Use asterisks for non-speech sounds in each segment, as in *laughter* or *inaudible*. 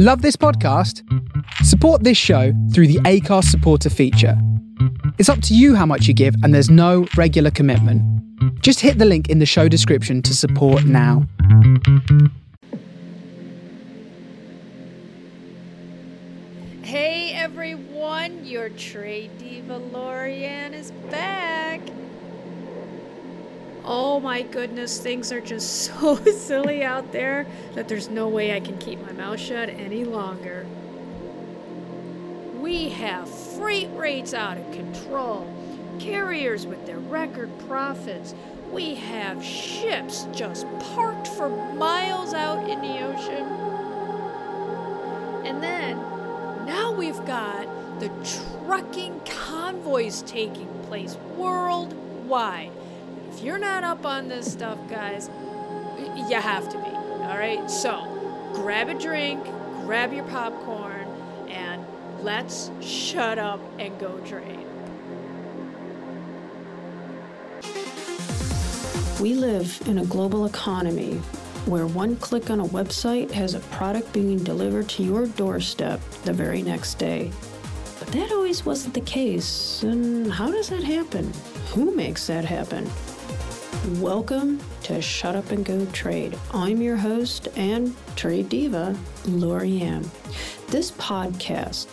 Love this podcast? Support this show through the Acast supporter feature. It's up to you how much you give, and there's no regular commitment. Just hit the link in the show description to support now. Hey everyone, your trade diva Lorianne is back. Oh my goodness, things are just *laughs* so silly out there that there's no way I can keep my mouth shut any longer. We have freight rates out of control, carriers with their record profits. We have ships just parked for miles out in the ocean. And then, now we've got the trucking convoys taking place worldwide. If you're not up on this stuff, guys, you have to be. All right? So, grab a drink, grab your popcorn, and let's shut up and go trade. We live in a global economy where one click on a website has a product being delivered to your doorstep the very next day. But that always wasn't the case. And how does that happen? Who makes that happen? Welcome to Shut Up and Go Trade. I'm your host and trade diva, Lori Ann. This podcast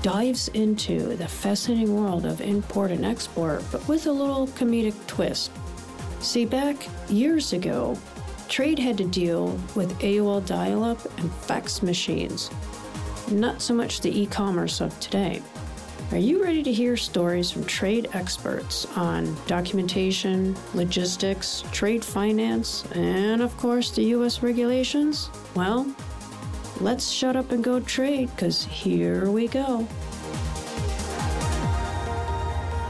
dives into the fascinating world of import and export, but with a little comedic twist. See, back years ago, trade had to deal with AOL dial up and fax machines, not so much the e commerce of today. Are you ready to hear stories from trade experts on documentation, logistics, trade finance, and of course the U.S. regulations? Well, let's shut up and go trade because here we go.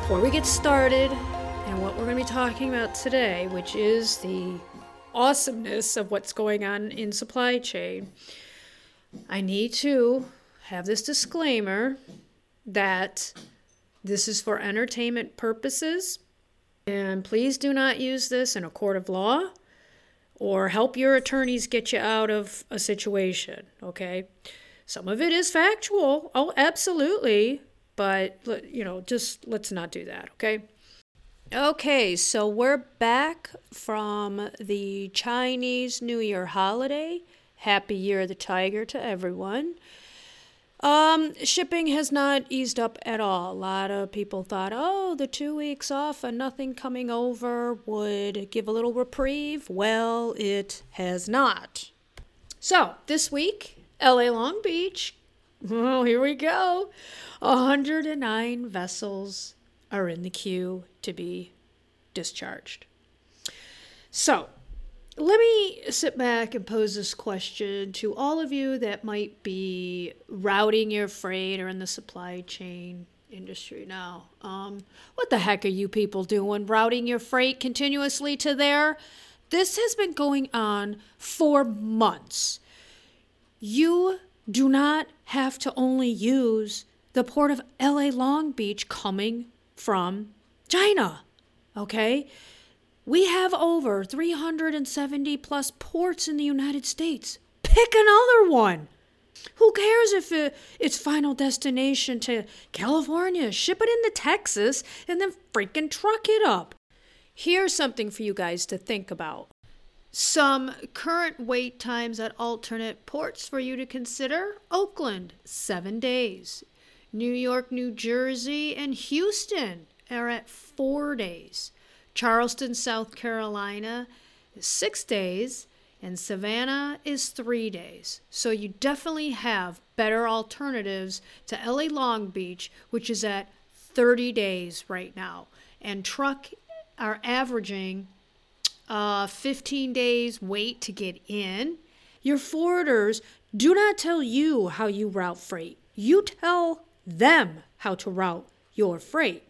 Before we get started, and what we're going to be talking about today, which is the awesomeness of what's going on in supply chain, I need to have this disclaimer that this is for entertainment purposes. And please do not use this in a court of law or help your attorneys get you out of a situation, okay? Some of it is factual. Oh, absolutely. But, you know, just let's not do that, okay? Okay, so we're back from the Chinese New Year holiday. Happy Year of the Tiger to everyone. Um, shipping has not eased up at all. A lot of people thought, oh, the two weeks off and nothing coming over would give a little reprieve. Well, it has not. So, this week, LA Long Beach, *laughs* oh, here we go. 109 vessels are in the queue to be discharged. So, let me sit back and pose this question to all of you that might be routing your freight or in the supply chain industry now. Um, what the heck are you people doing routing your freight continuously to there? This has been going on for months. You do not have to only use the port of LA Long Beach coming from China, okay? We have over 370 plus ports in the United States. Pick another one. Who cares if it, its final destination to California? Ship it into Texas and then freaking truck it up. Here's something for you guys to think about. Some current wait times at alternate ports for you to consider Oakland, seven days. New York, New Jersey, and Houston are at four days. Charleston, South Carolina is six days, and Savannah is three days. So you definitely have better alternatives to LA Long Beach, which is at 30 days right now. And truck are averaging uh, 15 days wait to get in. Your forwarders do not tell you how you route freight. You tell them how to route your freight.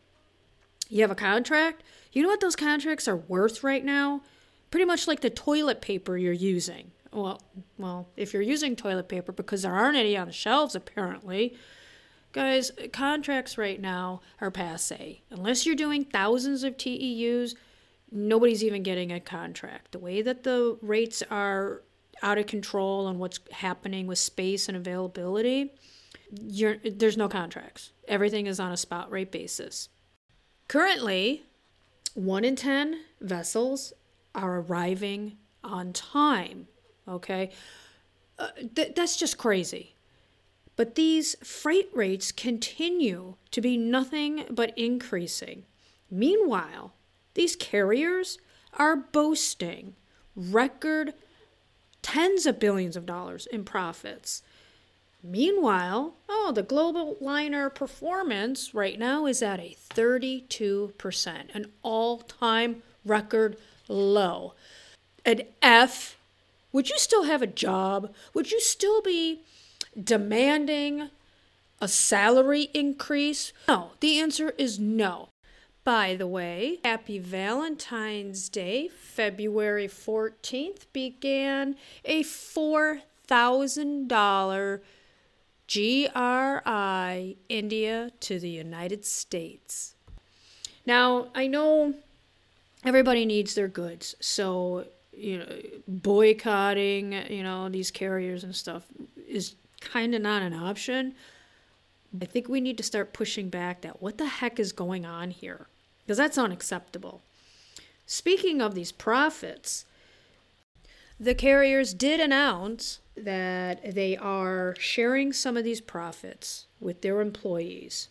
You have a contract, you know what those contracts are worth right now? Pretty much like the toilet paper you're using. Well, well, if you're using toilet paper because there aren't any on the shelves apparently, guys, contracts right now are passe. Unless you're doing thousands of TEUs, nobody's even getting a contract. The way that the rates are out of control and what's happening with space and availability, there's no contracts. Everything is on a spot rate basis. Currently, one in 10 vessels are arriving on time. Okay. Uh, th- that's just crazy. But these freight rates continue to be nothing but increasing. Meanwhile, these carriers are boasting record tens of billions of dollars in profits. Meanwhile, oh, the global liner performance right now is at a 32%, an all time record low. An F, would you still have a job? Would you still be demanding a salary increase? No, the answer is no. By the way, happy Valentine's Day. February 14th began a $4,000 GRI India to the United States. Now, I know everybody needs their goods, so you know, boycotting, you know, these carriers and stuff is kind of not an option. I think we need to start pushing back that what the heck is going on here? Because that's unacceptable. Speaking of these profits, the carriers did announce that they are sharing some of these profits with their employees.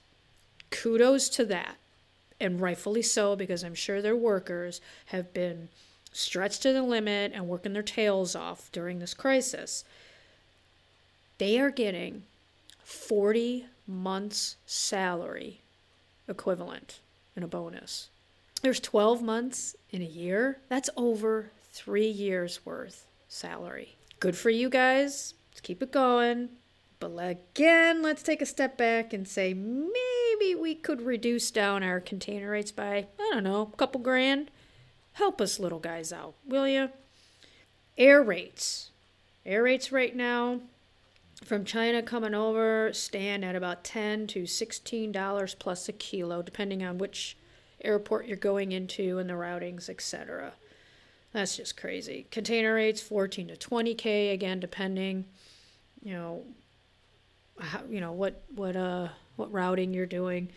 Kudos to that, and rightfully so, because I'm sure their workers have been stretched to the limit and working their tails off during this crisis they are getting 40 months' salary equivalent in a bonus. There's 12 months in a year. That's over three years worth salary. Good for you guys. Let's keep it going. But again, let's take a step back and say maybe we could reduce down our container rates by, I don't know, a couple grand. Help us little guys out, will you? Air rates. Air rates right now, from China coming over stand at about 10 to 16 dollars plus a kilo depending on which airport you're going into and the routings etc that's just crazy container rates 14 to 20k again depending you know how, you know what what uh what routing you're doing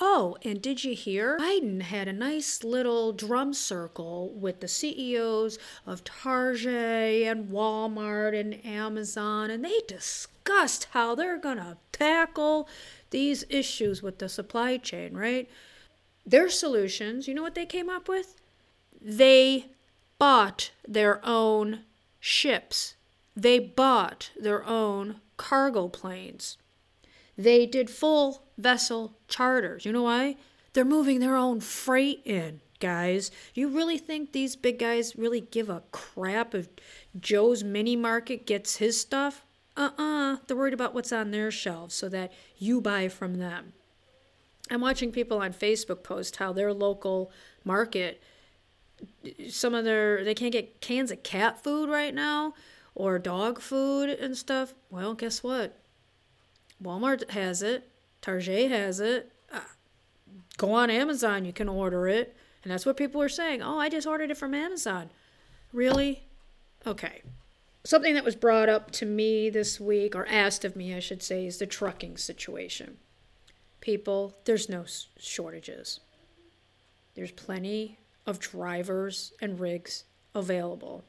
Oh, and did you hear? Biden had a nice little drum circle with the CEOs of Target and Walmart and Amazon, and they discussed how they're going to tackle these issues with the supply chain, right? Their solutions, you know what they came up with? They bought their own ships, they bought their own cargo planes. They did full vessel charters. You know why? They're moving their own freight in, guys. You really think these big guys really give a crap if Joe's mini market gets his stuff? Uh uh-uh. uh. They're worried about what's on their shelves so that you buy from them. I'm watching people on Facebook post how their local market, some of their, they can't get cans of cat food right now or dog food and stuff. Well, guess what? Walmart has it. Target has it. Uh, go on Amazon, you can order it. And that's what people are saying. Oh, I just ordered it from Amazon. Really? Okay. Something that was brought up to me this week, or asked of me, I should say, is the trucking situation. People, there's no shortages. There's plenty of drivers and rigs available.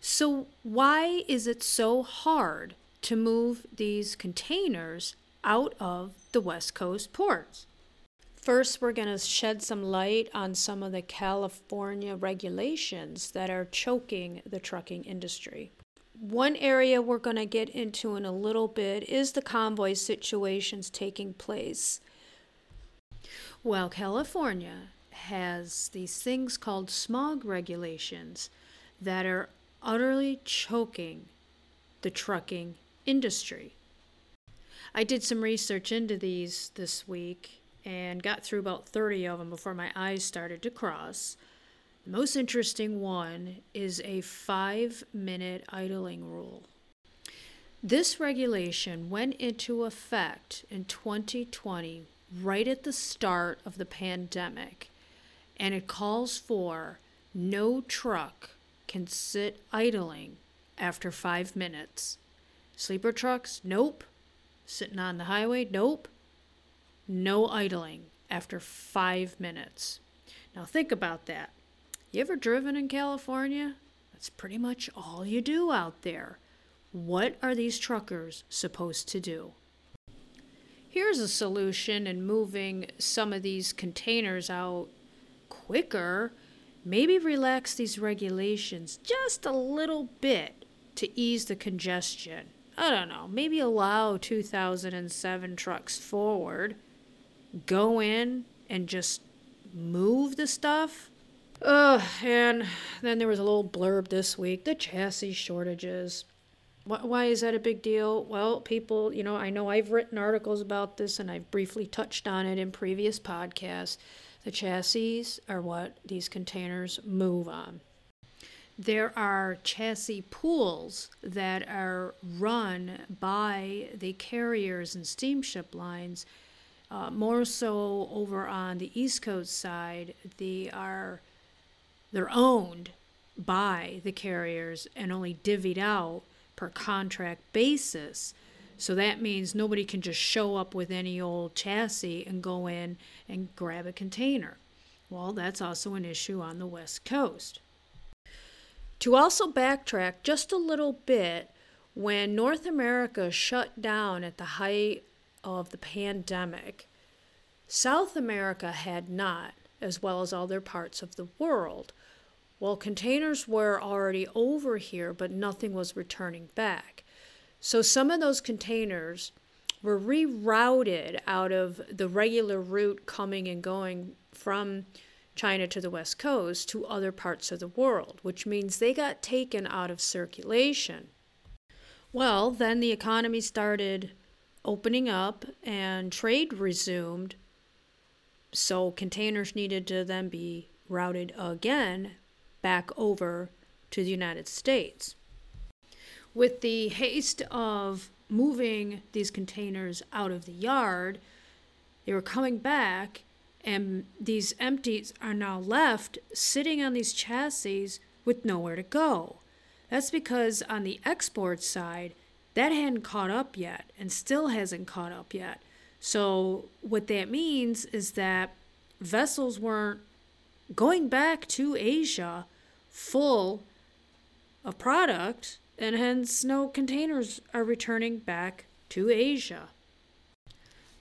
So, why is it so hard to move these containers out of the West Coast ports. First, we're going to shed some light on some of the California regulations that are choking the trucking industry. One area we're going to get into in a little bit is the convoy situations taking place. Well, California has these things called smog regulations that are utterly choking the trucking industry. I did some research into these this week and got through about 30 of them before my eyes started to cross. The most interesting one is a five minute idling rule. This regulation went into effect in 2020, right at the start of the pandemic, and it calls for no truck can sit idling after five minutes. Sleeper trucks, nope. Sitting on the highway, nope. No idling after five minutes. Now think about that. You ever driven in California? That's pretty much all you do out there. What are these truckers supposed to do? Here's a solution in moving some of these containers out quicker. Maybe relax these regulations just a little bit to ease the congestion. I don't know, maybe allow 2007 trucks forward, go in and just move the stuff. Ugh, and then there was a little blurb this week the chassis shortages. Why is that a big deal? Well, people, you know, I know I've written articles about this and I've briefly touched on it in previous podcasts. The chassis are what these containers move on. There are chassis pools that are run by the carriers and steamship lines. Uh, more so over on the East Coast side, they are they're owned by the carriers and only divvied out per contract basis. So that means nobody can just show up with any old chassis and go in and grab a container. Well, that's also an issue on the West Coast. To also backtrack just a little bit, when North America shut down at the height of the pandemic, South America had not, as well as other parts of the world. Well, containers were already over here, but nothing was returning back. So some of those containers were rerouted out of the regular route coming and going from China to the West Coast to other parts of the world, which means they got taken out of circulation. Well, then the economy started opening up and trade resumed. So containers needed to then be routed again back over to the United States. With the haste of moving these containers out of the yard, they were coming back, and these empties are now left sitting on these chassis with nowhere to go. That's because on the export side, that hadn't caught up yet and still hasn't caught up yet. So, what that means is that vessels weren't going back to Asia full of product, and hence no containers are returning back to Asia.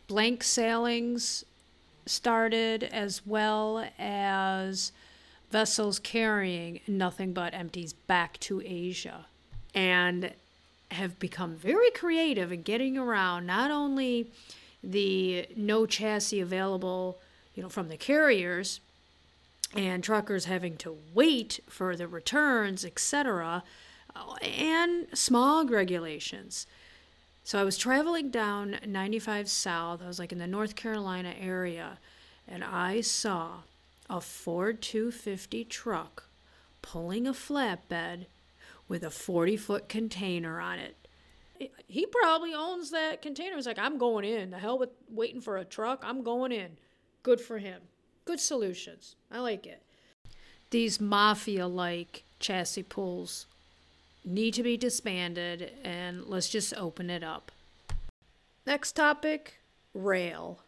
Blank sailings started as well as vessels carrying nothing but empties back to Asia and have become very creative in getting around not only the no chassis available you know from the carriers and truckers having to wait for the returns, etc., and smog regulations. So I was traveling down 95 South. I was like in the North Carolina area, and I saw a Ford 250 truck pulling a flatbed with a 40 foot container on it. He probably owns that container. He's like, I'm going in. The hell with waiting for a truck. I'm going in. Good for him. Good solutions. I like it. These mafia like chassis pools need to be disbanded and let's just open it up. Next topic rail.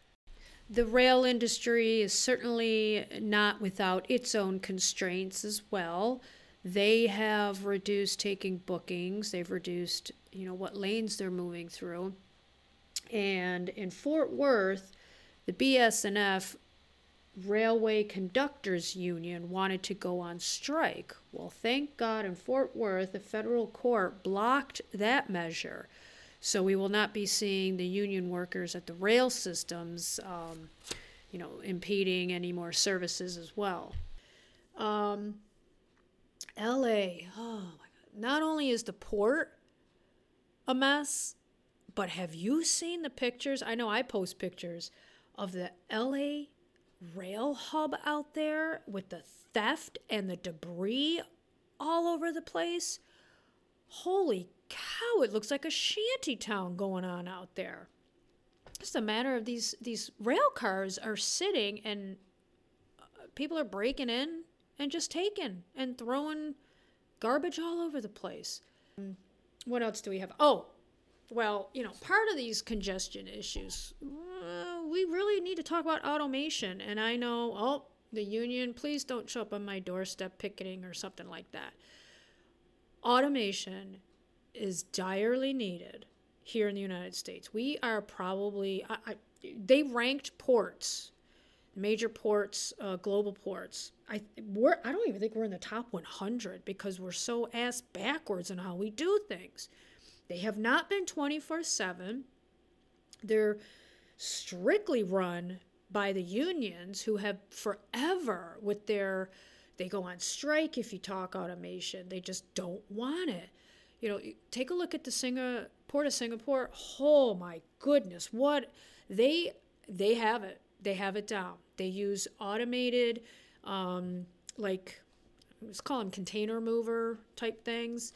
The rail industry is certainly not without its own constraints as well. They have reduced taking bookings, they've reduced, you know, what lanes they're moving through. And in Fort Worth, the BSNF Railway Conductors Union wanted to go on strike. Well, thank God in Fort Worth, the federal court blocked that measure. So we will not be seeing the union workers at the rail systems, um, you know, impeding any more services as well. Um, LA, oh my God. Not only is the port a mess, but have you seen the pictures? I know I post pictures of the LA rail hub out there with the theft and the debris all over the place. Holy cow, it looks like a shanty town going on out there. Just a matter of these these rail cars are sitting and uh, people are breaking in and just taking and throwing Garbage all over the place. What else do we have? Oh, well, you know, part of these congestion issues, we really need to talk about automation. And I know, oh, the union, please don't show up on my doorstep picketing or something like that. Automation is direly needed here in the United States. We are probably, I, I, they ranked ports, major ports, uh, global ports. I we're I don't even think we're in the top 100 because we're so ass backwards in how we do things. They have not been 24 7. They're strictly run by the unions who have forever, with their, they go on strike if you talk automation. They just don't want it. You know, take a look at the Singapore, Port of Singapore. Oh my goodness, what they they have it. They have it down. They use automated, um, like let's call them container mover type things.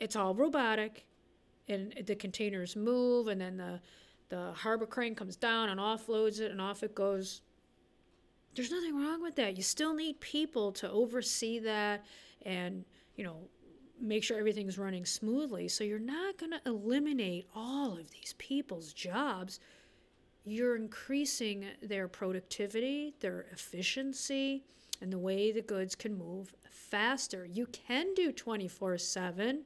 It's all robotic and the containers move and then the the harbor crane comes down and offloads it and off it goes. There's nothing wrong with that. You still need people to oversee that and you know make sure everything's running smoothly. So you're not going to eliminate all of these people's jobs. You're increasing their productivity their efficiency and the way the goods can move faster. You can do 24 7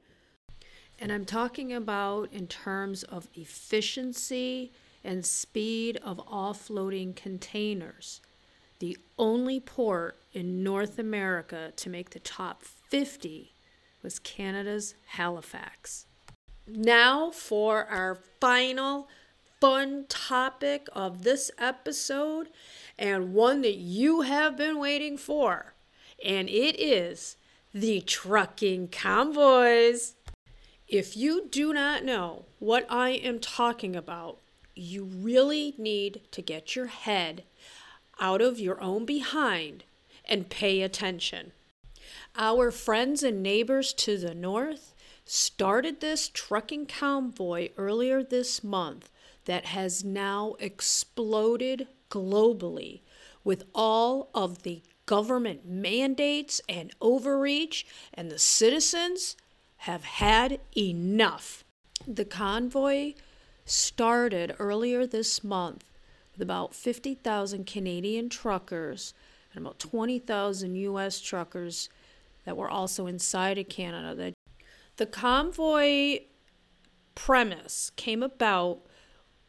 and I'm talking about in terms of efficiency and speed of offloading containers. The only port in North America to make the top 50 was Canada's Halifax. Now, for our final fun topic of this episode, and one that you have been waiting for, and it is the trucking convoys. If you do not know what I am talking about, you really need to get your head out of your own behind and pay attention. Our friends and neighbors to the north started this trucking convoy earlier this month that has now exploded globally with all of the government mandates and overreach, and the citizens have had enough. The convoy started earlier this month with about 50,000 Canadian truckers and about 20,000 US truckers that were also inside of Canada. The convoy premise came about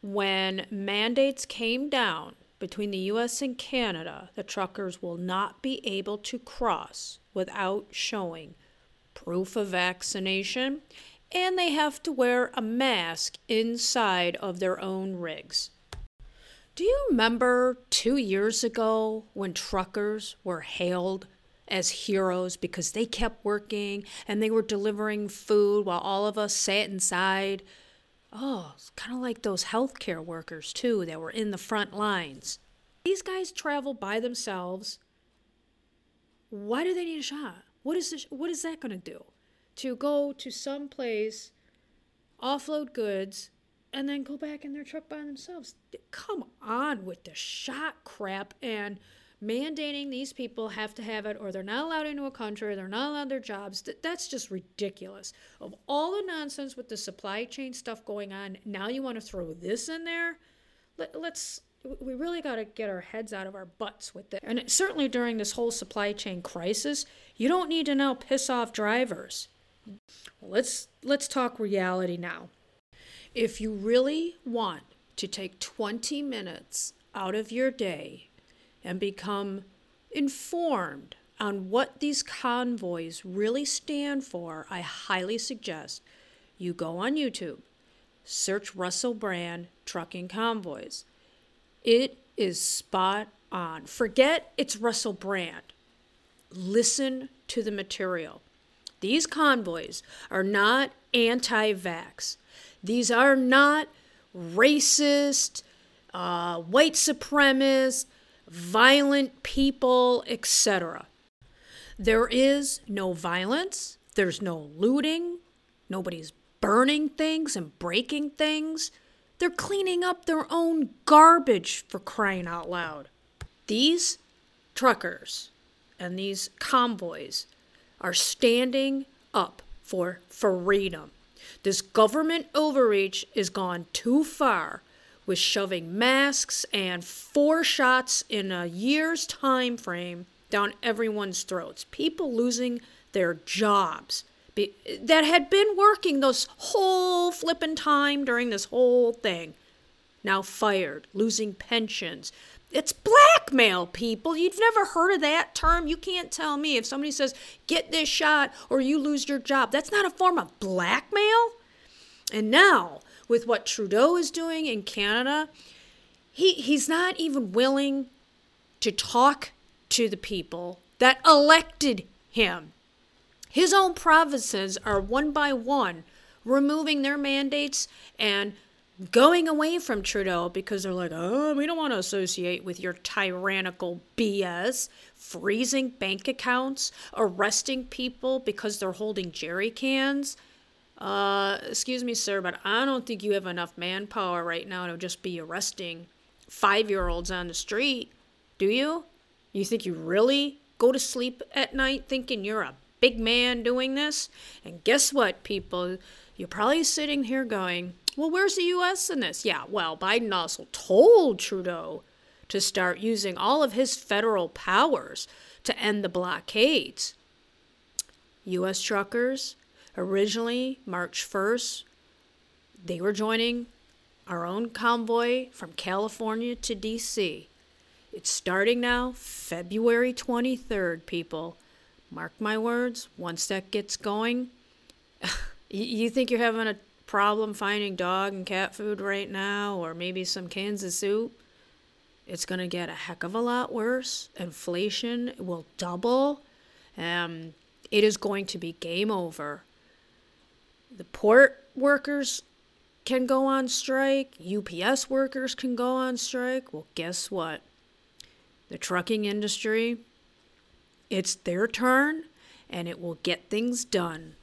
when mandates came down between the US and Canada the truckers will not be able to cross without showing proof of vaccination, and they have to wear a mask inside of their own rigs. Do you remember two years ago when truckers were hailed as heroes because they kept working and they were delivering food while all of us sat inside? Oh, it's kind of like those healthcare workers, too, that were in the front lines. These guys travel by themselves. Why do they need a shot? What is this, what is that going to do? To go to some place, offload goods, and then go back in their truck by themselves. Come on with the shot crap and mandating these people have to have it or they're not allowed into a country, they're not allowed their jobs. That's just ridiculous. Of all the nonsense with the supply chain stuff going on, now you want to throw this in there? Let, us we really got to get our heads out of our butts with it. And certainly during this whole supply chain crisis, you don't need to now piss off drivers. Well, let's let's talk reality now. If you really want to take 20 minutes out of your day and become informed on what these convoys really stand for, I highly suggest you go on YouTube, search Russell Brand Trucking Convoys it is spot on. Forget it's Russell Brand. Listen to the material. These convoys are not anti vax. These are not racist, uh, white supremacist, violent people, etc. There is no violence, there's no looting, nobody's burning things and breaking things. They're cleaning up their own garbage for crying out loud. These truckers and these convoys are standing up for freedom. This government overreach is gone too far with shoving masks and four shots in a year's time frame down everyone's throats. People losing their jobs that had been working this whole flippin' time during this whole thing. Now fired, losing pensions. It's blackmail, people. You've never heard of that term. You can't tell me if somebody says, get this shot or you lose your job. That's not a form of blackmail. And now, with what Trudeau is doing in Canada, he, he's not even willing to talk to the people that elected him. His own provinces are one by one removing their mandates and going away from Trudeau because they're like, oh, we don't want to associate with your tyrannical BS, freezing bank accounts, arresting people because they're holding jerry cans. Uh, excuse me, sir, but I don't think you have enough manpower right now to just be arresting five year olds on the street, do you? You think you really go to sleep at night thinking you're a big man doing this. And guess what, people? You're probably sitting here going, well, where's the U.S. in this? Yeah, well, Biden also told Trudeau to start using all of his federal powers to end the blockades. U.S. truckers, originally March 1st, they were joining our own convoy from California to D.C. It's starting now, February 23rd, people. Mark my words, once that gets going, *laughs* you think you're having a problem finding dog and cat food right now, or maybe some cans of soup? It's going to get a heck of a lot worse. Inflation will double. Um, it is going to be game over. The port workers can go on strike, UPS workers can go on strike. Well, guess what? The trucking industry it's their turn and it will get things done.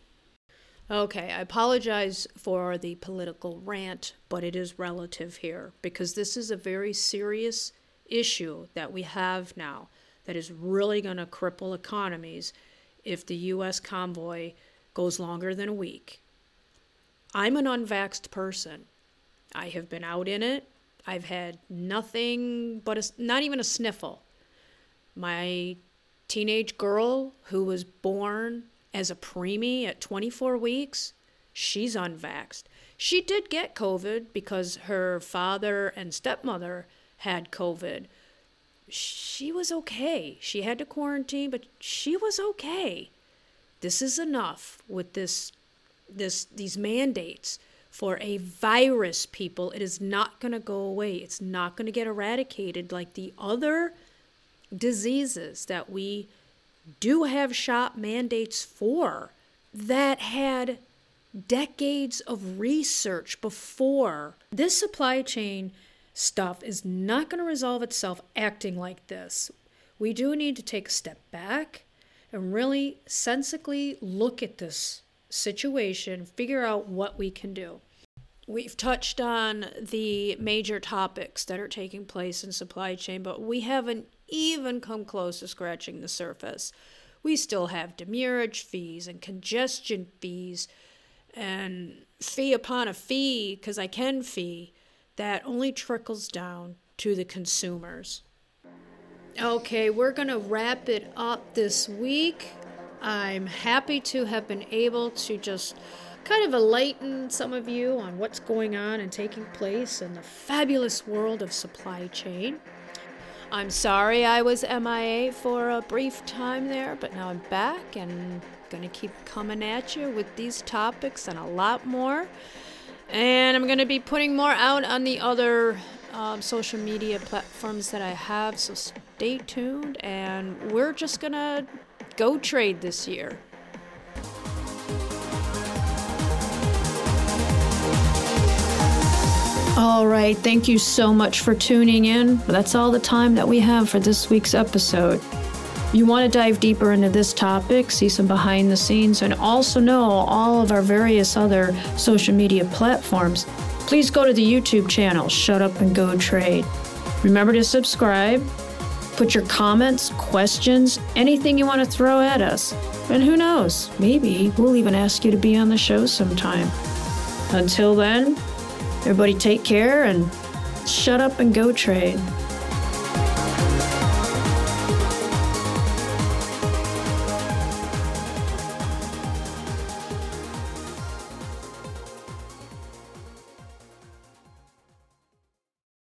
Okay, I apologize for the political rant, but it is relative here because this is a very serious issue that we have now that is really going to cripple economies if the U.S. convoy goes longer than a week. I'm an unvaxxed person. I have been out in it. I've had nothing but a, not even a sniffle. My teenage girl who was born as a preemie at 24 weeks, she's unvaxxed. She did get COVID because her father and stepmother had COVID. She was okay. She had to quarantine, but she was okay. This is enough with this this these mandates for a virus people it is not going to go away it's not going to get eradicated like the other diseases that we do have shop mandates for that had decades of research before. This supply chain stuff is not going to resolve itself acting like this. We do need to take a step back and really sensibly look at this situation, figure out what we can do. We've touched on the major topics that are taking place in supply chain, but we haven't even come close to scratching the surface. We still have demurrage fees and congestion fees and fee upon a fee, because I can fee, that only trickles down to the consumers. Okay, we're going to wrap it up this week. I'm happy to have been able to just kind of enlighten some of you on what's going on and taking place in the fabulous world of supply chain. I'm sorry I was MIA for a brief time there, but now I'm back and going to keep coming at you with these topics and a lot more. And I'm going to be putting more out on the other um, social media platforms that I have, so stay tuned. And we're just going to go trade this year. All right, thank you so much for tuning in. That's all the time that we have for this week's episode. You want to dive deeper into this topic, see some behind the scenes, and also know all of our various other social media platforms, please go to the YouTube channel, Shut Up and Go Trade. Remember to subscribe, Put your comments, questions, anything you want to throw at us. And who knows, maybe we'll even ask you to be on the show sometime. Until then, everybody take care and shut up and go trade.